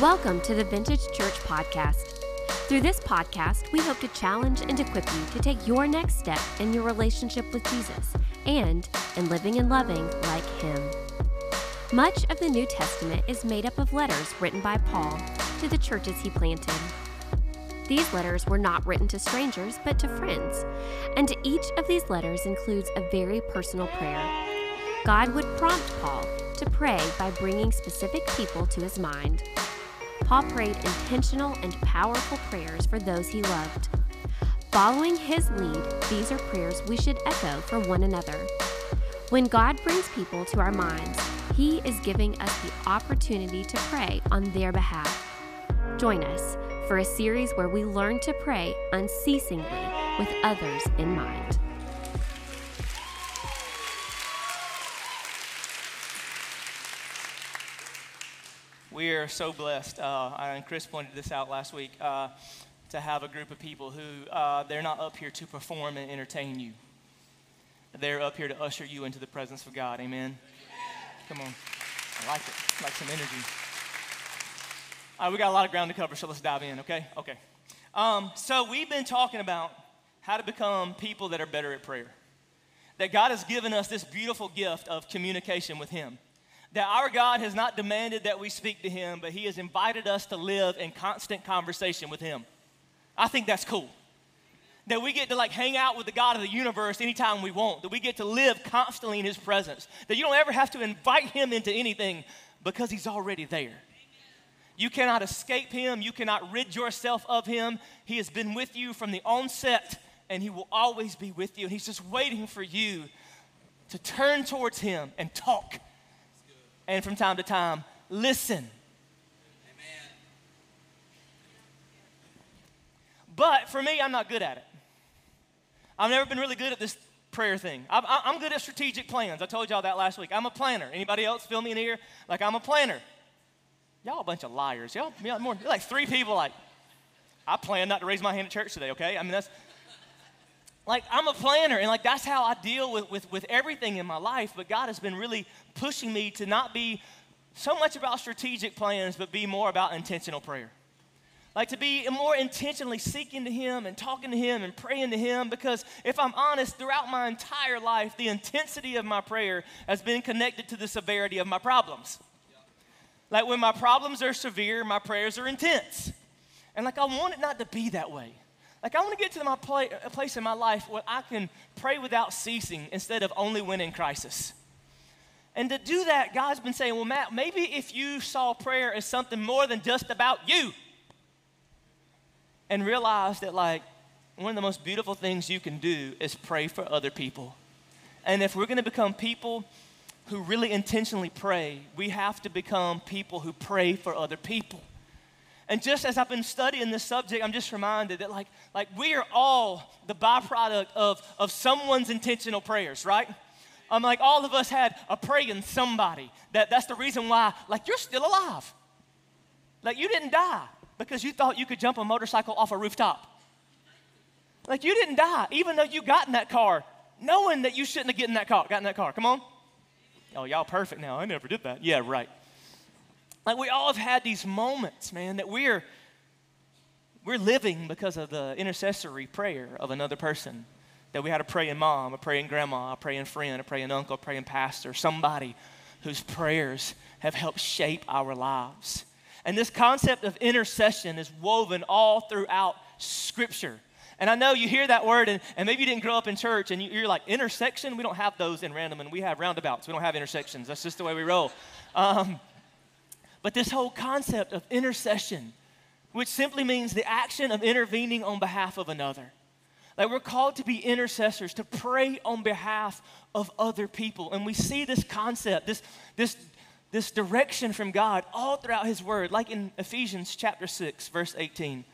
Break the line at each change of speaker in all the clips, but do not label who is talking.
Welcome to the Vintage Church Podcast. Through this podcast, we hope to challenge and equip you to take your next step in your relationship with Jesus and in living and loving like Him. Much of the New Testament is made up of letters written by Paul to the churches he planted. These letters were not written to strangers, but to friends, and each of these letters includes a very personal prayer. God would prompt Paul to pray by bringing specific people to his mind. Paul prayed intentional and powerful prayers for those he loved. Following his lead, these are prayers we should echo for one another. When God brings people to our minds, he is giving us the opportunity to pray on their behalf. Join us for a series where we learn to pray unceasingly with others in mind.
Are so blessed, uh, and Chris pointed this out last week, uh, to have a group of people who uh, they're not up here to perform and entertain you. They're up here to usher you into the presence of God. Amen. Come on. I like it. I like some energy. All right, we got a lot of ground to cover, so let's dive in, okay? Okay. Um, so we've been talking about how to become people that are better at prayer. That God has given us this beautiful gift of communication with Him that our God has not demanded that we speak to Him, but He has invited us to live in constant conversation with Him. I think that's cool. That we get to like hang out with the God of the universe anytime we want, that we get to live constantly in His presence, that you don't ever have to invite Him into anything because He's already there. You cannot escape Him, you cannot rid yourself of Him. He has been with you from the onset, and He will always be with you. And He's just waiting for you to turn towards Him and talk and from time to time, listen. Amen. But for me, I'm not good at it. I've never been really good at this prayer thing. I'm, I'm good at strategic plans. I told y'all that last week. I'm a planner. Anybody else feel me in here? Like I'm a planner. Y'all a bunch of liars. Y'all, y'all more like three people. Like I plan not to raise my hand at church today. Okay, I mean that's like I'm a planner, and like that's how I deal with, with, with everything in my life. But God has been really pushing me to not be so much about strategic plans, but be more about intentional prayer. Like to be more intentionally seeking to Him and talking to Him and praying to Him. Because if I'm honest, throughout my entire life, the intensity of my prayer has been connected to the severity of my problems. Like when my problems are severe, my prayers are intense. And like I want it not to be that way. Like, I want to get to my pla- a place in my life where I can pray without ceasing instead of only when in crisis. And to do that, God's been saying, well, Matt, maybe if you saw prayer as something more than just about you and realize that, like, one of the most beautiful things you can do is pray for other people. And if we're going to become people who really intentionally pray, we have to become people who pray for other people. And just as I've been studying this subject, I'm just reminded that like, like we are all the byproduct of, of someone's intentional prayers, right? I'm like all of us had a praying somebody. That, that's the reason why, like you're still alive. Like you didn't die because you thought you could jump a motorcycle off a rooftop. Like you didn't die, even though you got in that car, knowing that you shouldn't have gotten in that car. Got in that car. Come on. Oh, y'all perfect now. I never did that. Yeah, right. Like we all have had these moments, man, that we're we're living because of the intercessory prayer of another person. That we had a praying mom, a praying grandma, a praying friend, a praying uncle, a praying pastor, somebody whose prayers have helped shape our lives. And this concept of intercession is woven all throughout Scripture. And I know you hear that word, and, and maybe you didn't grow up in church, and you, are like, intersection? We don't have those in random, and we have roundabouts. We don't have intersections. That's just the way we roll. Um, but this whole concept of intercession, which simply means the action of intervening on behalf of another. Like we're called to be intercessors, to pray on behalf of other people. And we see this concept, this, this, this direction from God all throughout His Word, like in Ephesians chapter 6, verse 18. It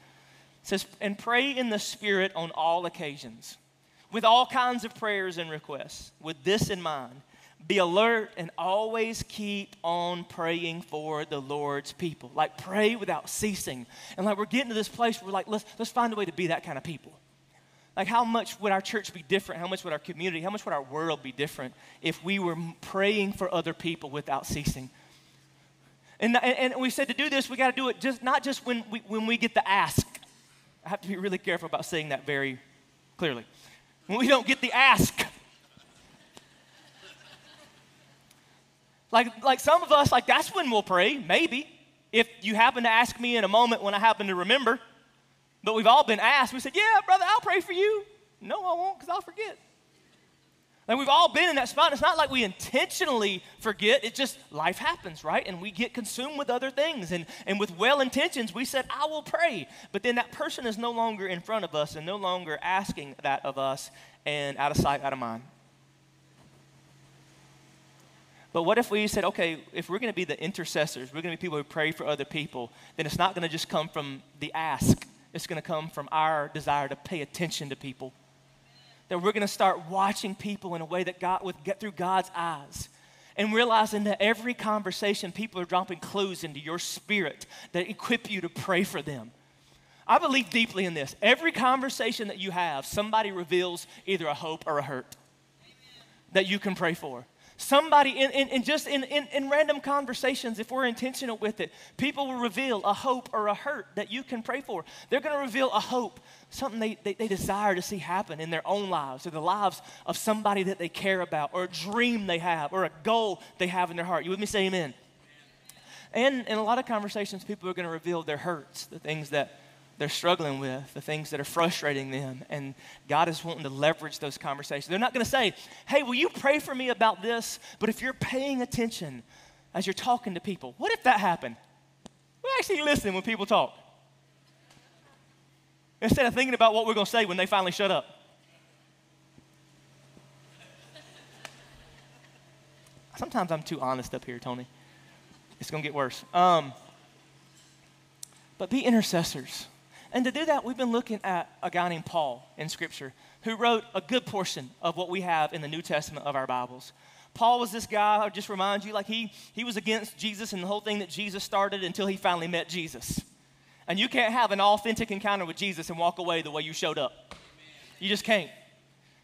says, And pray in the Spirit on all occasions, with all kinds of prayers and requests, with this in mind be alert and always keep on praying for the Lord's people. Like pray without ceasing. And like we're getting to this place where like let's let's find a way to be that kind of people. Like how much would our church be different? How much would our community, how much would our world be different if we were praying for other people without ceasing? And, and, and we said to do this, we got to do it just not just when we, when we get the ask. I have to be really careful about saying that very clearly. When we don't get the ask. Like, like some of us, like that's when we'll pray, maybe. If you happen to ask me in a moment when I happen to remember. But we've all been asked. We said, Yeah, brother, I'll pray for you. No, I won't, because I'll forget. And we've all been in that spot. It's not like we intentionally forget. It's just life happens, right? And we get consumed with other things. And, and with well intentions, we said, I will pray. But then that person is no longer in front of us and no longer asking that of us and out of sight, out of mind. But what if we said, okay, if we're going to be the intercessors, we're going to be people who pray for other people, then it's not going to just come from the ask, it's going to come from our desire to pay attention to people. That we're going to start watching people in a way that God would get through God's eyes. And realizing that every conversation, people are dropping clues into your spirit that equip you to pray for them. I believe deeply in this. Every conversation that you have, somebody reveals either a hope or a hurt that you can pray for. Somebody, in, in, in just in, in, in, random conversations, if we're intentional with it, people will reveal a hope or a hurt that you can pray for. They're going to reveal a hope, something they, they, they, desire to see happen in their own lives or the lives of somebody that they care about or a dream they have or a goal they have in their heart. You with me? Say amen. And in a lot of conversations, people are going to reveal their hurts, the things that they're struggling with, the things that are frustrating them. And God is wanting to leverage those conversations. They're not going to say, hey, will you pray for me about this? But if you're paying attention as you're talking to people, what if that happened? We actually listen when people talk. Instead of thinking about what we're going to say when they finally shut up. Sometimes I'm too honest up here, Tony. It's going to get worse. Um, but be intercessors. And to do that, we've been looking at a guy named Paul in Scripture who wrote a good portion of what we have in the New Testament of our Bibles. Paul was this guy, I'll just remind you, like he, he was against Jesus and the whole thing that Jesus started until he finally met Jesus. And you can't have an authentic encounter with Jesus and walk away the way you showed up. You just can't.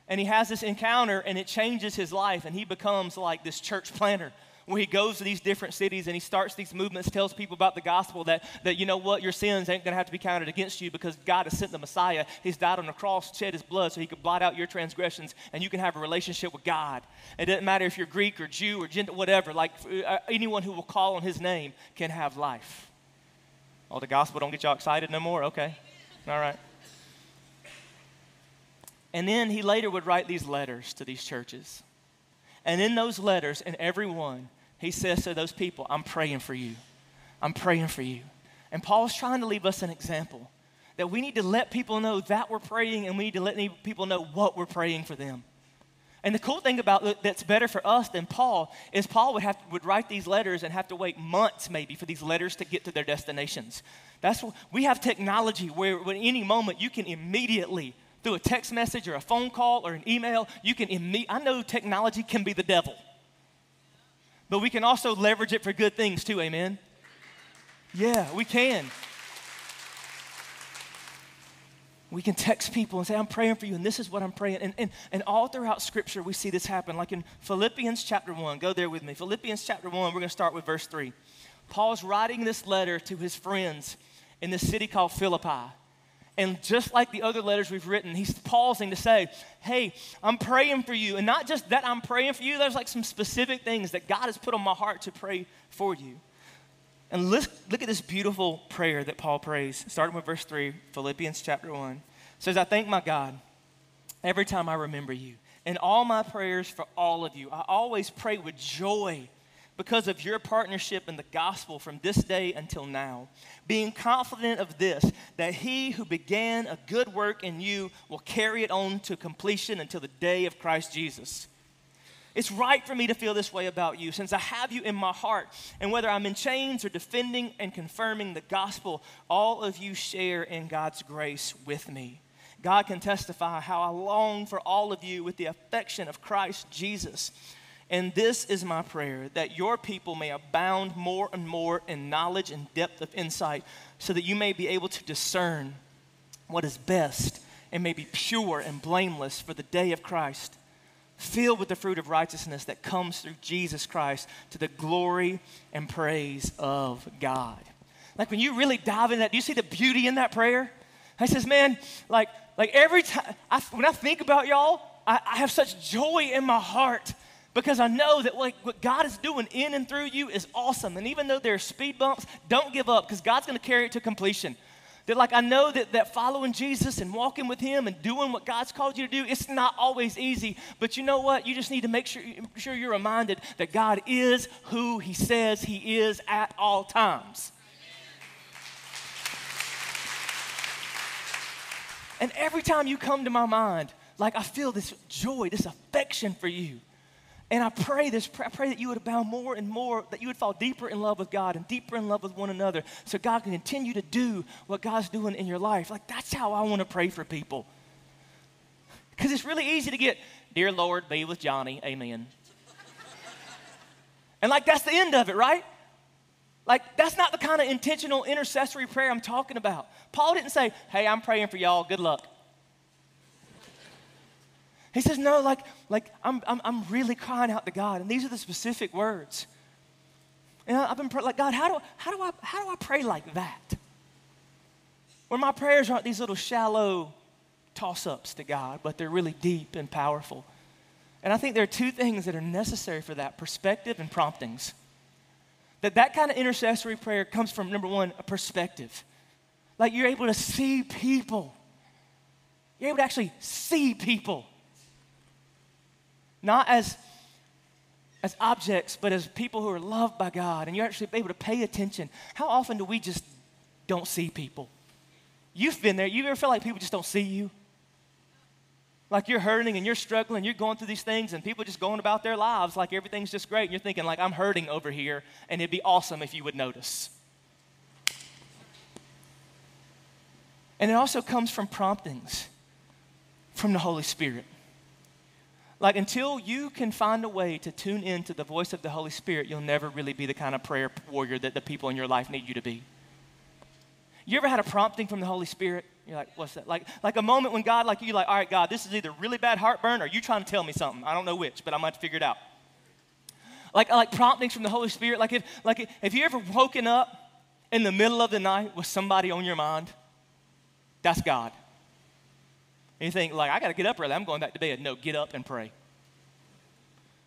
And he has this encounter and it changes his life and he becomes like this church planter where he goes to these different cities and he starts these movements, tells people about the gospel that, that you know what, your sins ain't going to have to be counted against you because God has sent the Messiah. He's died on the cross, shed his blood so he could blot out your transgressions and you can have a relationship with God. It doesn't matter if you're Greek or Jew or Gentile, whatever, like uh, anyone who will call on his name can have life. Oh, the gospel don't get y'all excited no more? Okay. All right. And then he later would write these letters to these churches. And in those letters, in every one, he says to those people, I'm praying for you. I'm praying for you. And Paul's trying to leave us an example that we need to let people know that we're praying and we need to let people know what we're praying for them. And the cool thing about that's better for us than Paul is Paul would have would write these letters and have to wait months maybe for these letters to get to their destinations. That's what, we have technology where at any moment you can immediately through a text message or a phone call or an email, you can imme- I know technology can be the devil but we can also leverage it for good things too, amen? Yeah, we can. We can text people and say, I'm praying for you, and this is what I'm praying. And, and, and all throughout Scripture, we see this happen. Like in Philippians chapter 1, go there with me. Philippians chapter 1, we're going to start with verse 3. Paul's writing this letter to his friends in the city called Philippi. And just like the other letters we've written, he's pausing to say, Hey, I'm praying for you. And not just that I'm praying for you, there's like some specific things that God has put on my heart to pray for you. And look, look at this beautiful prayer that Paul prays, starting with verse 3, Philippians chapter 1. It says, I thank my God every time I remember you. In all my prayers for all of you, I always pray with joy because of your partnership in the gospel from this day until now, being confident of this, that he who began a good work in you will carry it on to completion until the day of Christ Jesus. It's right for me to feel this way about you since I have you in my heart. And whether I'm in chains or defending and confirming the gospel, all of you share in God's grace with me. God can testify how I long for all of you with the affection of Christ Jesus. And this is my prayer that your people may abound more and more in knowledge and depth of insight, so that you may be able to discern what is best and may be pure and blameless for the day of Christ, filled with the fruit of righteousness that comes through Jesus Christ to the glory and praise of God. Like when you really dive in that, do you see the beauty in that prayer? I says, man, like, like every time, I, when I think about y'all, I, I have such joy in my heart because I know that like what God is doing in and through you is awesome. And even though there are speed bumps, don't give up because God's going to carry it to completion. That like I know that, that following Jesus and walking with Him and doing what God's called you to do, it's not always easy. But you know what? You just need to make sure, sure you're reminded that God is who He says He is at all times. And every time you come to my mind, like I feel this joy, this affection for you. And I pray this, I pray that you would abound more and more, that you would fall deeper in love with God and deeper in love with one another so God can continue to do what God's doing in your life. Like, that's how I want to pray for people. Because it's really easy to get, Dear Lord, be with Johnny, amen. and like, that's the end of it, right? Like, that's not the kind of intentional intercessory prayer I'm talking about. Paul didn't say, Hey, I'm praying for y'all, good luck. He says, No, like, like I'm, I'm, I'm really crying out to God. And these are the specific words. And I've been like, God, how do, how, do I, how do I pray like that? Where my prayers aren't these little shallow toss ups to God, but they're really deep and powerful. And I think there are two things that are necessary for that perspective and promptings. That that kind of intercessory prayer comes from, number one, a perspective. Like you're able to see people. You're able to actually see people not as as objects, but as people who are loved by God, and you're actually able to pay attention. How often do we just don't see people? You've been there. You ever feel like people just don't see you? Like you're hurting and you're struggling, you're going through these things, and people just going about their lives like everything's just great. And you're thinking, like, I'm hurting over here, and it'd be awesome if you would notice. And it also comes from promptings from the Holy Spirit. Like, until you can find a way to tune into the voice of the Holy Spirit, you'll never really be the kind of prayer warrior that the people in your life need you to be. You ever had a prompting from the Holy Spirit? You're like, what's that? Like, like a moment when God, like, you're like, all right, God, this is either really bad heartburn or you trying to tell me something. I don't know which, but I'm going to figure it out. Like, like promptings from the Holy Spirit. Like, if, like, if you ever woken up in the middle of the night with somebody on your mind, that's God. And you think, like, I got to get up early. I'm going back to bed. No, get up and pray.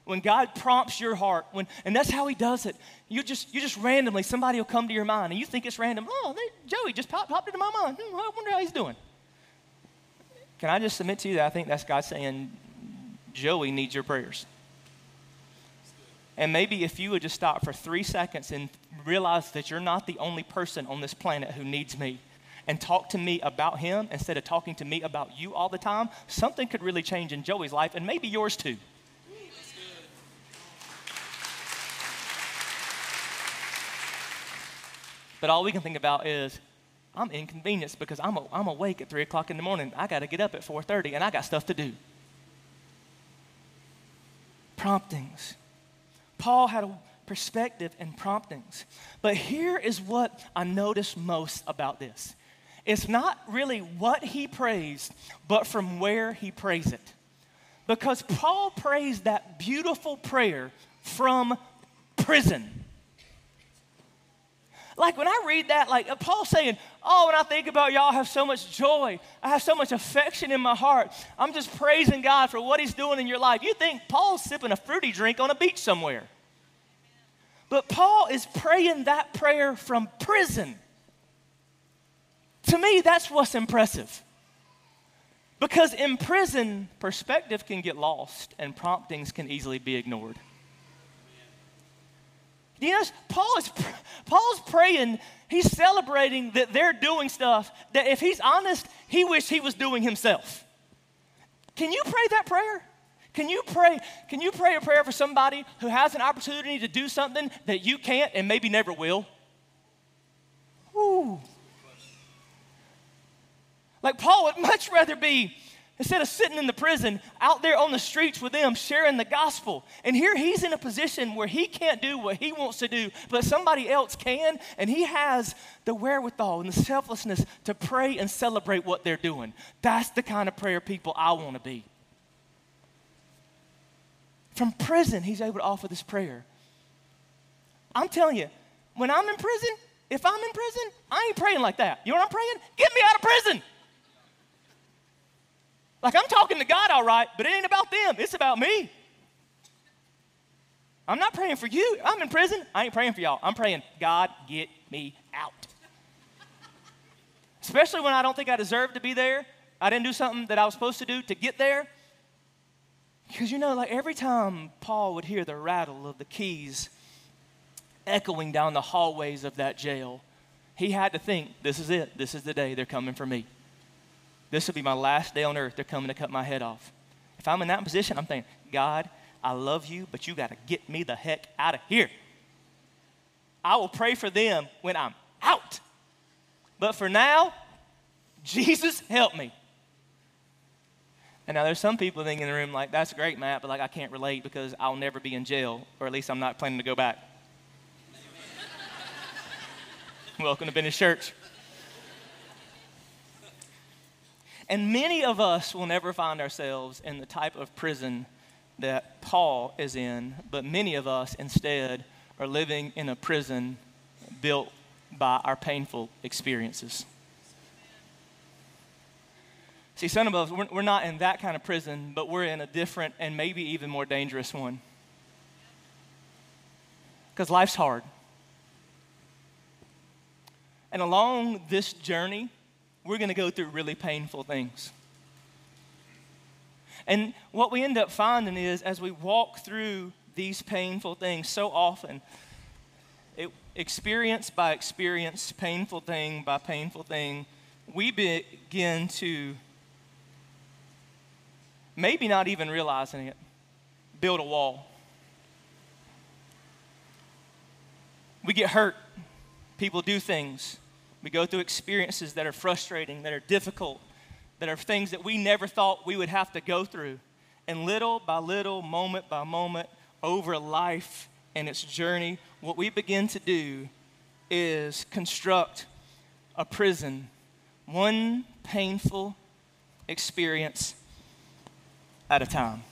When God prompts your heart, when, and that's how He does it. You just, you just randomly, somebody will come to your mind, and you think it's random. Oh, Joey just popped, popped into my mind. Hmm, I wonder how he's doing. Can I just submit to you that I think that's God saying, Joey needs your prayers. And maybe if you would just stop for three seconds and realize that you're not the only person on this planet who needs me, and talk to me about him instead of talking to me about you all the time, something could really change in Joey's life and maybe yours too. But all we can think about is, I'm inconvenienced because I'm, a, I'm awake at 3 o'clock in the morning. I got to get up at 4.30 and I got stuff to do. Promptings. Paul had a perspective and promptings. But here is what I notice most about this it's not really what he prays, but from where he prays it. Because Paul prays that beautiful prayer from prison. Like when I read that, like uh, Paul saying, Oh, when I think about y'all, I have so much joy. I have so much affection in my heart. I'm just praising God for what He's doing in your life. You think Paul's sipping a fruity drink on a beach somewhere. But Paul is praying that prayer from prison. To me, that's what's impressive. Because in prison, perspective can get lost and promptings can easily be ignored. You know, Paul is, Paul's praying, he's celebrating that they're doing stuff that if he's honest, he wished he was doing himself. Can you pray that prayer? Can you pray, can you pray a prayer for somebody who has an opportunity to do something that you can't and maybe never will? Ooh. Like Paul would much rather be, instead of sitting in the prison, out there on the streets with them sharing the gospel. And here he's in a position where he can't do what he wants to do, but somebody else can, and he has the wherewithal and the selflessness to pray and celebrate what they're doing. That's the kind of prayer people I want to be. From prison, he's able to offer this prayer. I'm telling you, when I'm in prison, if I'm in prison, I ain't praying like that. You know what I'm praying? Get me out of prison. Like I'm talking to God, all right, but it ain't about them. It's about me. I'm not praying for you. I'm in prison. I ain't praying for y'all. I'm praying, God, get me out. Especially when I don't think I deserve to be there. I didn't do something that I was supposed to do to get there. Because you know, like every time Paul would hear the rattle of the keys echoing down the hallways of that jail, he had to think, this is it. This is the day they're coming for me. This will be my last day on earth. They're coming to cut my head off. If I'm in that position, I'm thinking, God, I love you, but you got to get me the heck out of here. I will pray for them when I'm out. But for now, Jesus, help me. And now there's some people thinking in the room like, that's great, Matt, but like I can't relate because I'll never be in jail, or at least I'm not planning to go back. Welcome to Vintage Church. And many of us will never find ourselves in the type of prison that Paul is in, but many of us instead are living in a prison built by our painful experiences. See, some of us, we're, we're not in that kind of prison, but we're in a different and maybe even more dangerous one. Because life's hard. And along this journey, we're going to go through really painful things. And what we end up finding is as we walk through these painful things, so often, it, experience by experience, painful thing by painful thing, we begin to maybe not even realizing it, build a wall. We get hurt. People do things. We go through experiences that are frustrating, that are difficult, that are things that we never thought we would have to go through. And little by little, moment by moment, over life and its journey, what we begin to do is construct a prison, one painful experience at a time.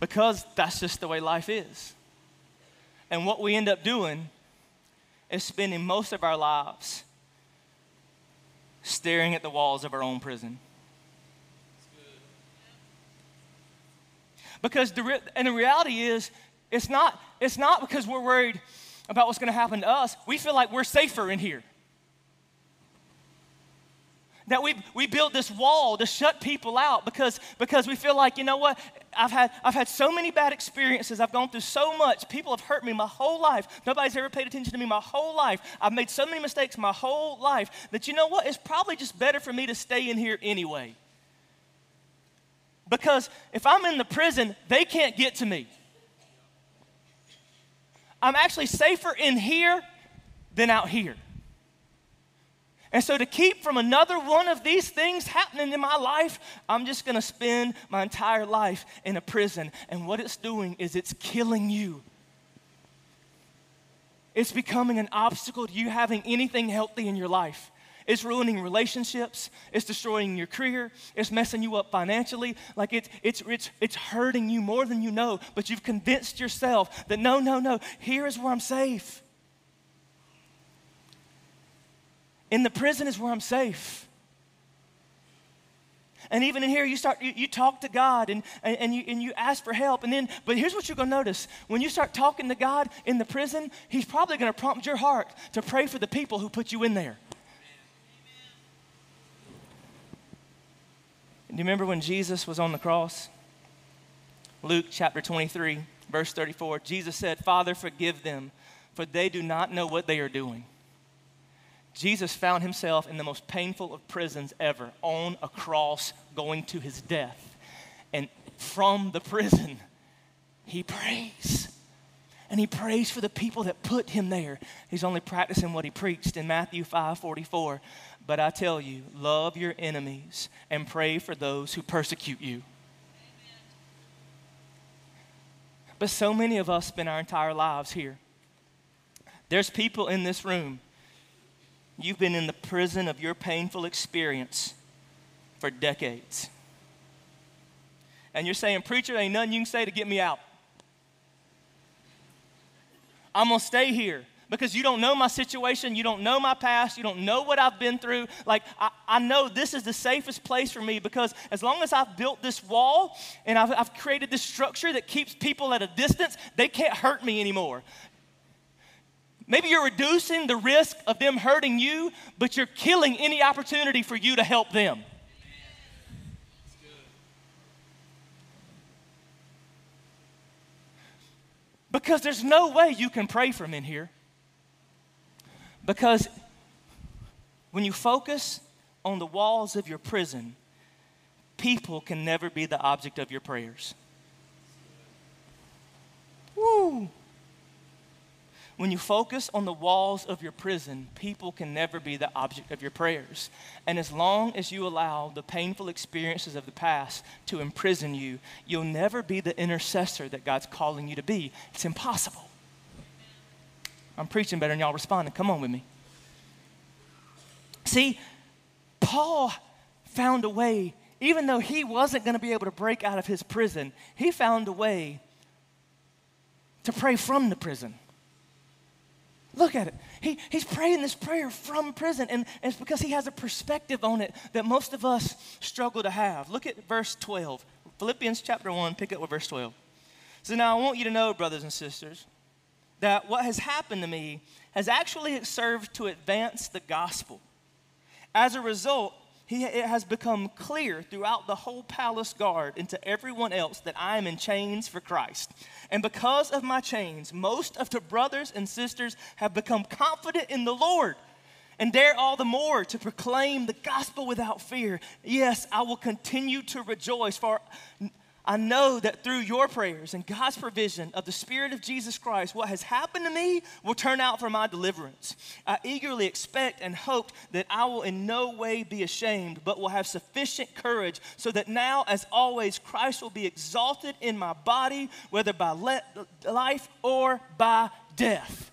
Because that's just the way life is. And what we end up doing is spending most of our lives staring at the walls of our own prison. Because the re- and the reality is, it's not, it's not because we're worried about what's going to happen to us. We feel like we're safer in here. That we, we build this wall to shut people out because, because we feel like, you know what, I've had, I've had so many bad experiences. I've gone through so much. People have hurt me my whole life. Nobody's ever paid attention to me my whole life. I've made so many mistakes my whole life that, you know what, it's probably just better for me to stay in here anyway. Because if I'm in the prison, they can't get to me. I'm actually safer in here than out here. And so, to keep from another one of these things happening in my life, I'm just gonna spend my entire life in a prison. And what it's doing is it's killing you. It's becoming an obstacle to you having anything healthy in your life. It's ruining relationships. It's destroying your career. It's messing you up financially. Like it's, it's, it's, it's hurting you more than you know, but you've convinced yourself that no, no, no, here is where I'm safe. In the prison is where I'm safe. And even in here, you start, you, you talk to God and, and, and, you, and you ask for help. And then, but here's what you're going to notice. When you start talking to God in the prison, He's probably going to prompt your heart to pray for the people who put you in there. Do you remember when Jesus was on the cross? Luke chapter 23, verse 34. Jesus said, Father, forgive them, for they do not know what they are doing. Jesus found himself in the most painful of prisons ever, on a cross, going to his death. And from the prison, he prays. And he prays for the people that put him there. He's only practicing what he preached in Matthew 5 44. But I tell you, love your enemies and pray for those who persecute you. But so many of us spend our entire lives here. There's people in this room You've been in the prison of your painful experience for decades. And you're saying, Preacher, ain't nothing you can say to get me out. I'm gonna stay here because you don't know my situation, you don't know my past, you don't know what I've been through. Like, I, I know this is the safest place for me because as long as I've built this wall and I've, I've created this structure that keeps people at a distance, they can't hurt me anymore. Maybe you're reducing the risk of them hurting you, but you're killing any opportunity for you to help them. Because there's no way you can pray from in here. Because when you focus on the walls of your prison, people can never be the object of your prayers. Woo! When you focus on the walls of your prison, people can never be the object of your prayers. And as long as you allow the painful experiences of the past to imprison you, you'll never be the intercessor that God's calling you to be. It's impossible. I'm preaching better than y'all responding. Come on with me. See, Paul found a way, even though he wasn't going to be able to break out of his prison, he found a way to pray from the prison. Look at it. He, he's praying this prayer from prison, and, and it's because he has a perspective on it that most of us struggle to have. Look at verse 12. Philippians chapter 1, pick up with verse 12. So now I want you to know, brothers and sisters, that what has happened to me has actually served to advance the gospel. As a result, he, it has become clear throughout the whole palace guard and to everyone else that I am in chains for Christ. And because of my chains, most of the brothers and sisters have become confident in the Lord and dare all the more to proclaim the gospel without fear. Yes, I will continue to rejoice, for I know that through your prayers and God's provision of the Spirit of Jesus Christ, what has happened to me will turn out for my deliverance. I eagerly expect and hope that I will in no way be ashamed, but will have sufficient courage so that now, as always, Christ will be exalted in my body, whether by le- life or by death.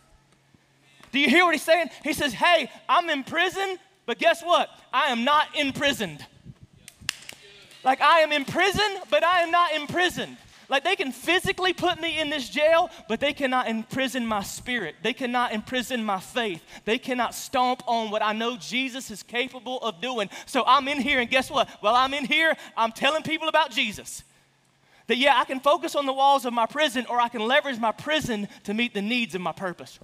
Do you hear what he's saying? He says, Hey, I'm in prison, but guess what? I am not imprisoned. Like I am in prison, but I am not imprisoned. Like they can physically put me in this jail, but they cannot imprison my spirit. They cannot imprison my faith. They cannot stomp on what I know Jesus is capable of doing. So I'm in here, and guess what? While I'm in here, I'm telling people about Jesus. That yeah, I can focus on the walls of my prison, or I can leverage my prison to meet the needs of my purpose.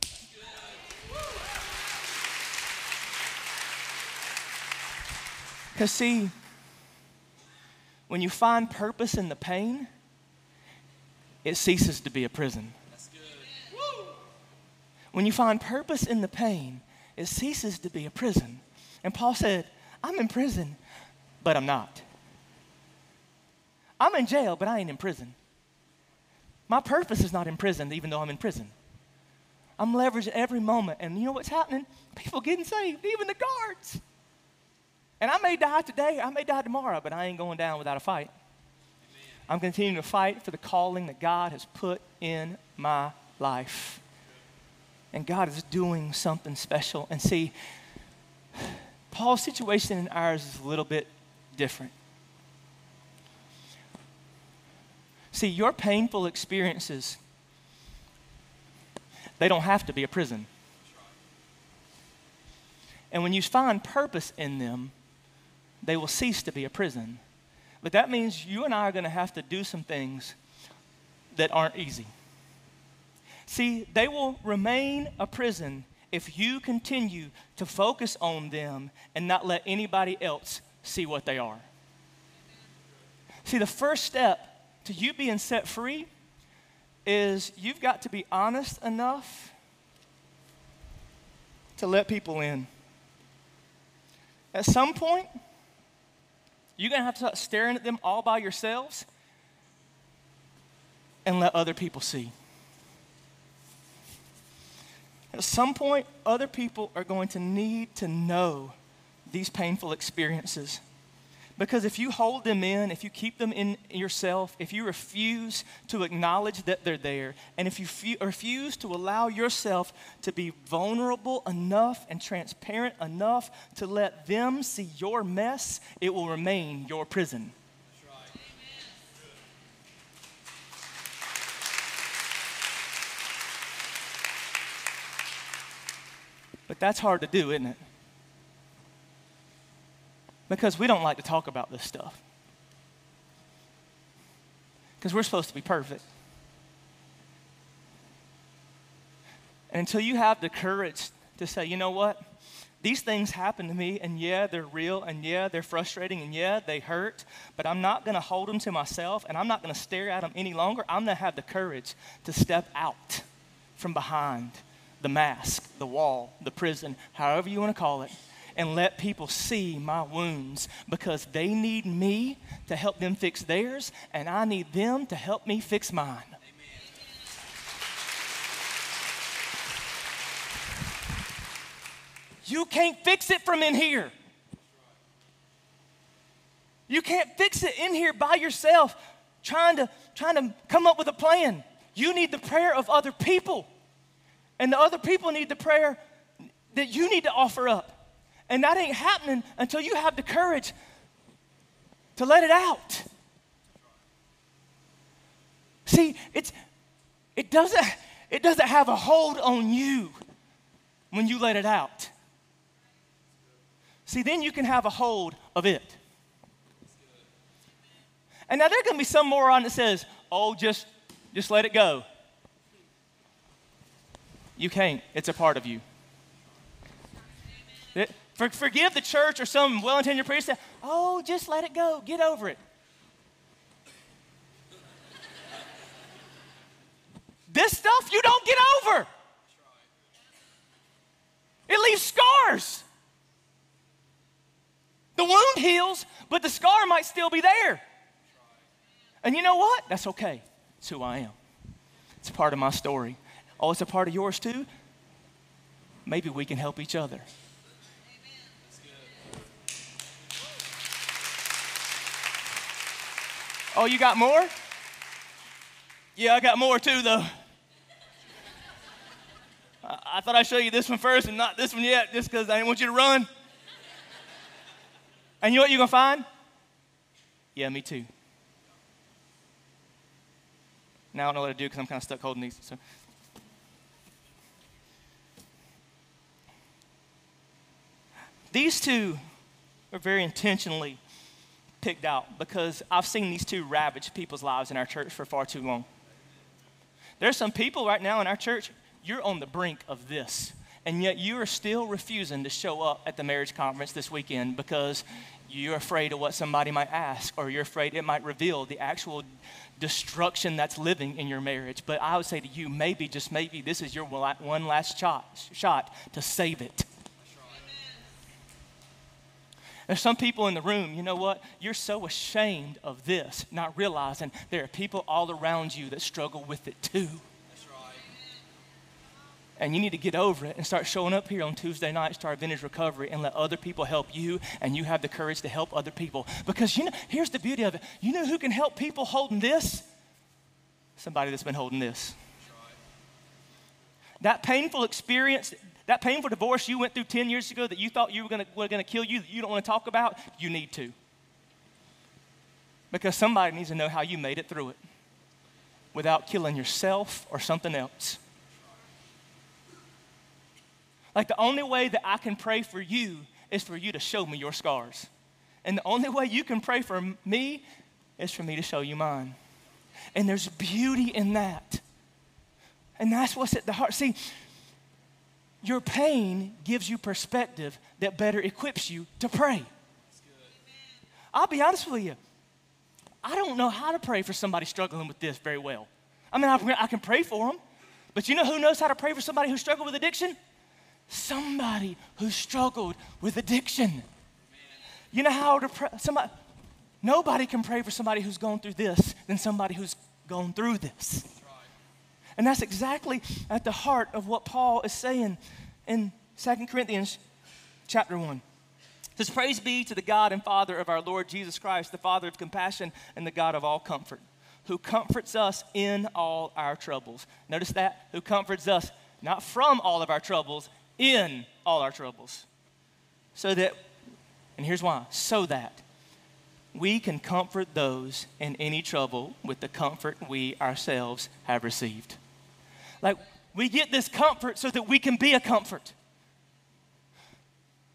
Because, see, when you find purpose in the pain, it ceases to be a prison. When you find purpose in the pain, it ceases to be a prison. And Paul said, I'm in prison, but I'm not. I'm in jail, but I ain't in prison. My purpose is not in prison, even though I'm in prison. I'm leveraging every moment. And you know what's happening? People getting saved, even the guards. And I may die today, I may die tomorrow, but I ain't going down without a fight. Amen. I'm continuing to fight for the calling that God has put in my life. And God is doing something special. And see, Paul's situation and ours is a little bit different. See, your painful experiences, they don't have to be a prison. And when you find purpose in them, they will cease to be a prison. But that means you and I are going to have to do some things that aren't easy. See, they will remain a prison if you continue to focus on them and not let anybody else see what they are. See, the first step to you being set free is you've got to be honest enough to let people in. At some point, you're going to have to start staring at them all by yourselves and let other people see. At some point, other people are going to need to know these painful experiences Because if you hold them in, if you keep them in yourself, if you refuse to acknowledge that they're there, and if you f- refuse to allow yourself to be vulnerable enough and transparent enough to let them see your mess, it will remain your prison. But that's hard to do, isn't it? Because we don't like to talk about this stuff. Because we're supposed to be perfect. And until you have the courage to say, you know what? These things happen to me, and yeah, they're real, and yeah, they're frustrating, and yeah, they hurt, but I'm not going to hold them to myself, and I'm not going to stare at them any longer. I'm going to have the courage to step out from behind the mask, the wall, the prison, however you want to call it, and let people see my wounds because they need me to help them fix theirs, and I need them to help me fix mine. You can't fix it from in here. You can't fix it in here by yourself, trying to, trying to come up with a plan. You need the prayer of other people. And the other people need the prayer that you need to offer up. And that ain't happening until you have the courage to let it out. See, it's, it, doesn't, it doesn't have a hold on you when you let it out. See, then you can have a hold of it. And now there's going to be some moron that says, oh, just, just let it go. You can't, it's a part of you. For, forgive the church or some well intended priest oh, just let it go, get over it. this stuff you don't get over. It leaves scars. The wound heals, but the scar might still be there. And you know what? That's okay. It's who I am. It's part of my story. Oh, it's a part of yours too? Maybe we can help each other. Oh, you got more? Yeah, I got more too, though. I, thought I'd show you this one first and not this one yet, just because I didn't want you to run. And you know what you're going to find? Yeah, me too. Now I don't know what to do because I'm kind of stuck holding these. So. These two are very intentionally picked out because I've seen these two ravage people's lives in our church for far too long. There's some people right now in our church, you're on the brink of this, and yet you are still refusing to show up at the marriage conference this weekend because you're afraid of what somebody might ask, or you're afraid it might reveal the actual destruction that's living in your marriage. But I would say to you, maybe, just maybe, this is your one last shot, shot to save it. There's some people in the room, you know what? You're so ashamed of this, not realizing there are people all around you that struggle with it too. And you need to get over it and start showing up here on Tuesday nights to our vintage recovery and let other people help you, and you have the courage to help other people. Because you know, here's the beauty of it. You know who can help people holding this? Somebody that's been holding this. That painful experience that painful divorce you went through 10 years ago that you thought you were going to kill you, that you don't want to talk about, you need to. Because somebody needs to know how you made it through it without killing yourself or something else. Like the only way that I can pray for you is for you to show me your scars. And the only way you can pray for me is for me to show you mine. And there's beauty in that. And that's what's at the heart. See, your pain gives you perspective that better equips you to pray. I'll be honest with you. I don't know how to pray for somebody struggling with this very well. I mean, I, I can pray for them, but you know who knows how to pray for somebody who struggled with addiction? Somebody who struggled with addiction. You know how to pray? Somebody, nobody can pray for somebody who's gone through this than somebody who's gone through this. And that's exactly at the heart of what Paul is saying in 2 Corinthians chapter 1. says, Praise be to the God and Father of our Lord Jesus Christ, the Father of compassion and the God of all comfort, who comforts us in all our troubles. Notice that? Who comforts us not from all of our troubles, in all our troubles. So that, and here's why, so that we can comfort those in any trouble with the comfort we ourselves have received. Like, we get this comfort so that we can be a comfort.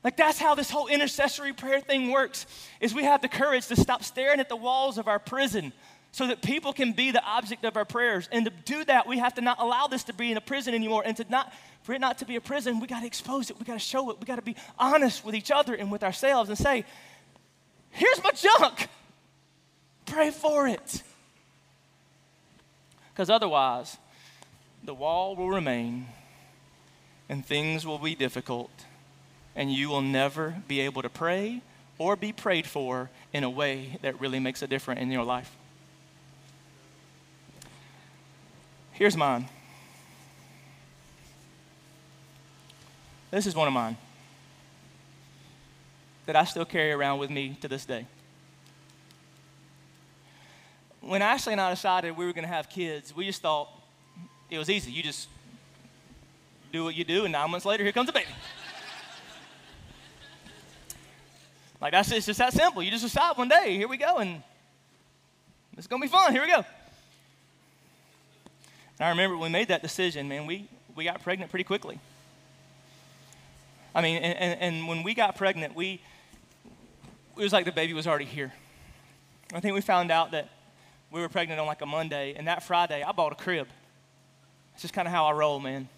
Like that's how this whole intercessory prayer thing works is we have the courage to stop staring at the walls of our prison so that people can be the object of our prayers. And to do that, we have to not allow this to be in a prison anymore. And to not for it not to be a prison, we got to expose it. We got to show it. We got to be honest with each other and with ourselves and say, "Here's my junk. Pray for it." Because otherwise, the wall will remain and things will be difficult and you will never be able to pray or be prayed for in a way that really makes a difference in your life. Here's mine. This is one of mine that I still carry around with me to this day. When Ashley and I decided we were going to have kids, we just thought it was easy. You just do what you do, and nine months later, here comes a baby. Like that's it's just that simple. You just decide one day, here we go, and it's gonna be fun. Here we go. And I remember when we made that decision, man, we, we got pregnant pretty quickly. I mean, and, and, and when we got pregnant, we it was like the baby was already here. I think we found out that we were pregnant on like a Monday, and that Friday I bought a crib. It's just kind of how I roll, man.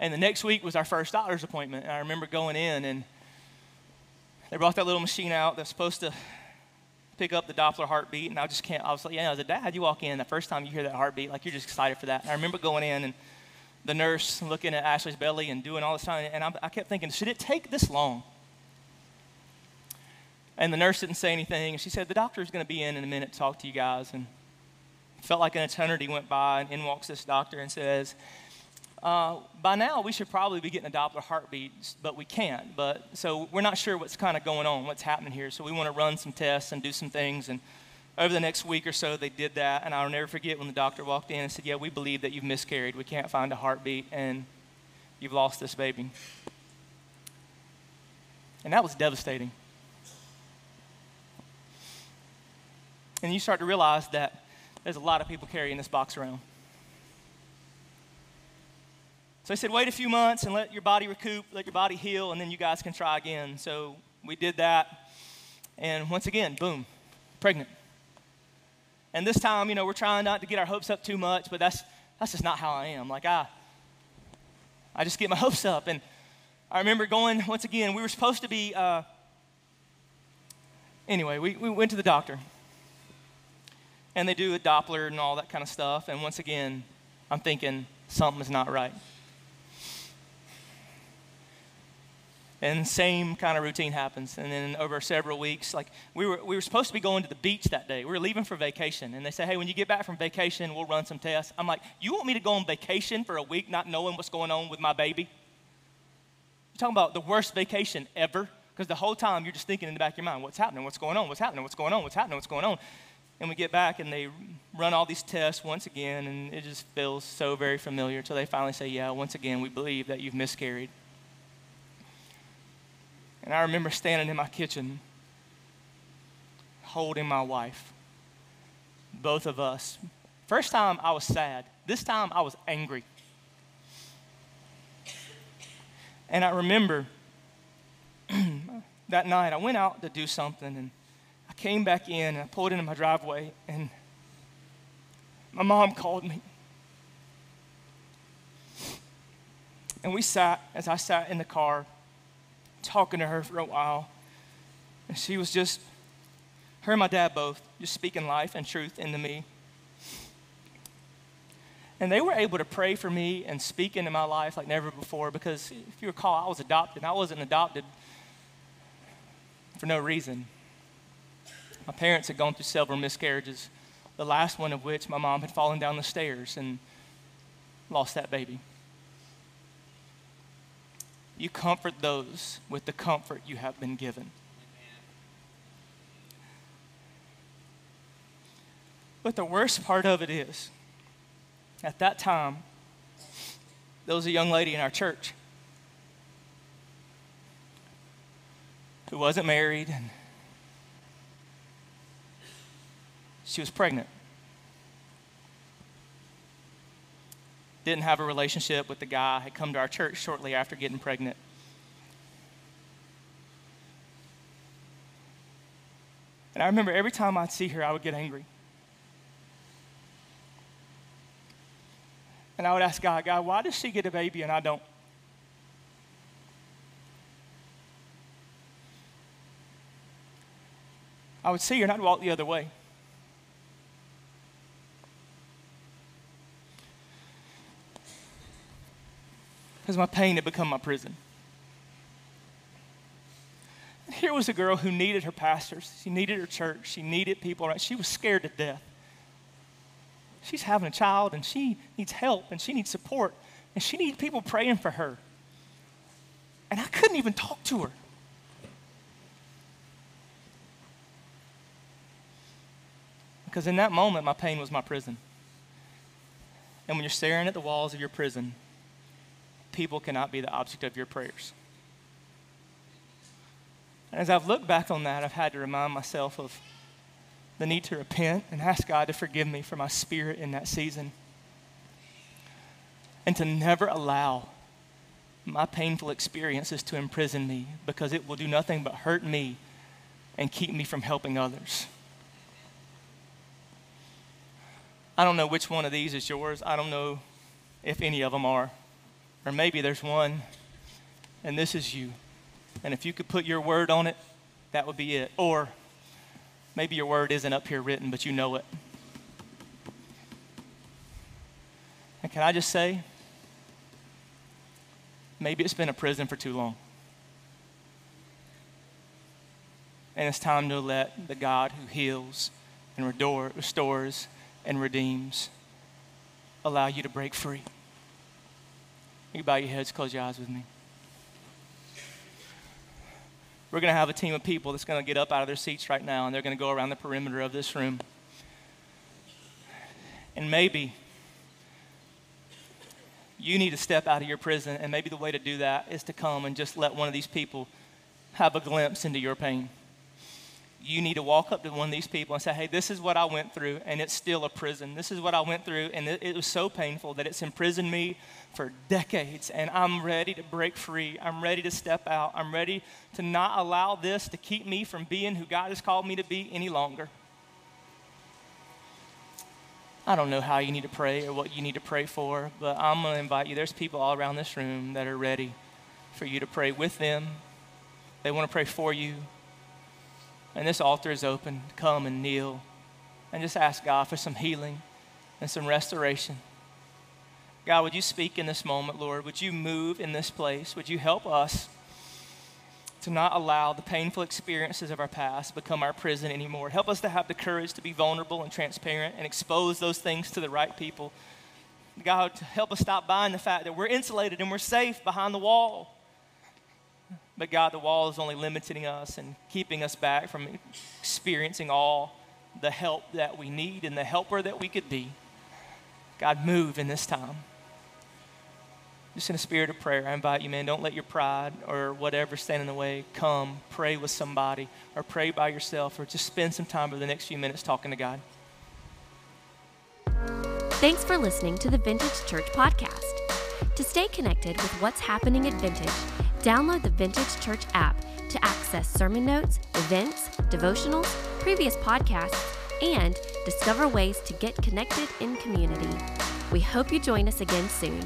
And the next week was our first doctor's appointment, and I remember going in and they brought that little machine out that's supposed to pick up the Doppler heartbeat, and I just can't. I was like, yeah, as a dad, you walk in, the first time you hear that heartbeat, like you're just excited for that. And I remember going in and the nurse looking at Ashley's belly and doing all this time, and I, I kept thinking, should it take this long? And the nurse didn't say anything, and she said, the doctor's going to be in in a minute to talk to you guys. And felt like an eternity went by, and in walks this doctor and says, uh, by now, we should probably be getting a Doppler heartbeat, but we can't. But so we're not sure what's kind of going on, what's happening here. So we want to run some tests and do some things. And over the next week or so, they did that. And I'll never forget when the doctor walked in and said, "Yeah, we believe that you've miscarried. We can't find a heartbeat, and you've lost this baby." And that was devastating. And you start to realize that there's a lot of people carrying this box around. So I said, wait a few months and let your body recoup, let your body heal, and then you guys can try again. So we did that. And once again, boom, pregnant. And this time, you know, we're trying not to get our hopes up too much, but that's, that's just not how I am. Like, I, I just get my hopes up. And I remember going, once again, we were supposed to be, uh, anyway, we, we went to the doctor. And they do a Doppler and all that kind of stuff. And once again, I'm thinking something's not right. and same kind of routine happens. And then over several weeks like we were, we were supposed to be going to the beach that day. We were leaving for vacation and they say hey when you get back from vacation we'll run some tests. I'm like you want me to go on vacation for a week not knowing what's going on with my baby? You're talking about the worst vacation ever because the whole time you're just thinking in the back of your mind what's happening? What's going on? What's happening? What's going on? What's happening? What's going on and we get back and they run all these tests once again and it just feels so very familiar until they finally say yeah once again we believe that you've miscarried and I remember standing in my kitchen holding my wife. Both of us. First time I was sad. This time I was angry. And I remember that night I went out to do something and I came back in and I pulled into my driveway and my mom called me. And we sat, as I sat in the car, talking to her for a while. And she was just, her and my dad both, just speaking life and truth into me. And they were able to pray for me and speak into my life like never before because if you recall, I was adopted. I wasn't adopted for no reason. My parents had gone through several miscarriages, the last one of which my mom had fallen down the stairs and lost that baby. you comfort those with the comfort you have been given. But the worst part of it is, at that time, there was a young lady in our church who wasn't married and she was pregnant. Didn't have a relationship with the guy, had come to our church shortly after getting pregnant. And I remember every time I'd see her, I would get angry. And I would ask God, God, why does she get a baby and I don't? I would see her and I'd walk the other way. Because my pain had become my prison. And here was a girl who needed her pastors. She needed her church. She needed people around. She was scared to death. She's having a child and she needs help and she needs support and she needs people praying for her. And I couldn't even talk to her. Because in that moment, my pain was my prison. And when you're staring at the walls of your prison, people cannot be the object of your prayers. And as I've looked back on that, I've had to remind myself of the need to repent and ask God to forgive me for my spirit in that season. And to never allow my painful experiences to imprison me because it will do nothing but hurt me and keep me from helping others. I don't know which one of these is yours. I don't know if any of them are. Or maybe there's one and this is you. And if you could put your word on it, that would be it. Or Maybe your word isn't up here written, but you know it. And can I just say, maybe it's been a prison for too long. And it's time to let the God who heals and restores and redeems allow you to break free. You bow your heads, close your eyes with me we're going to have a team of people that's going to get up out of their seats right now and they're going to go around the perimeter of this room. And maybe you need to step out of your prison, and maybe the way to do that is to come and just let one of these people have a glimpse into your pain you need to walk up to one of these people and say, hey, this is what I went through, and it's still a prison. This is what I went through, and it, it, was so painful that it's imprisoned me for decades, and I'm ready to break free. I'm ready to step out. I'm ready to not allow this to keep me from being who God has called me to be any longer. I don't know how you need to pray or what you need to pray for, but I'm going to invite you. There's people all around this room that are ready for you to pray with them. They want to pray for you. And this altar is open. Come and kneel and just ask God for some healing and some restoration. God, would you speak in this moment, Lord? Would you move in this place? Would you help us to not allow the painful experiences of our past become our prison anymore? Help us to have the courage to be vulnerable and transparent and expose those things to the right people. God, help us stop buying the fact that we're insulated and we're safe behind the wall. But God, the wall is only limiting us and keeping us back from experiencing all the help that we need and the helper that we could be. God, move in this time. Just in a spirit of prayer, I invite you, man, don't let your pride or whatever stand in the way. Come, pray with somebody, or pray by yourself, or just spend some time over the next few minutes talking to God.
Thanks for listening to the Vintage Church Podcast. To stay connected with what's happening at Vintage, Download the Vintage Church app to access sermon notes, events, devotionals, previous podcasts, and discover ways to get connected in community. We hope you join us again soon.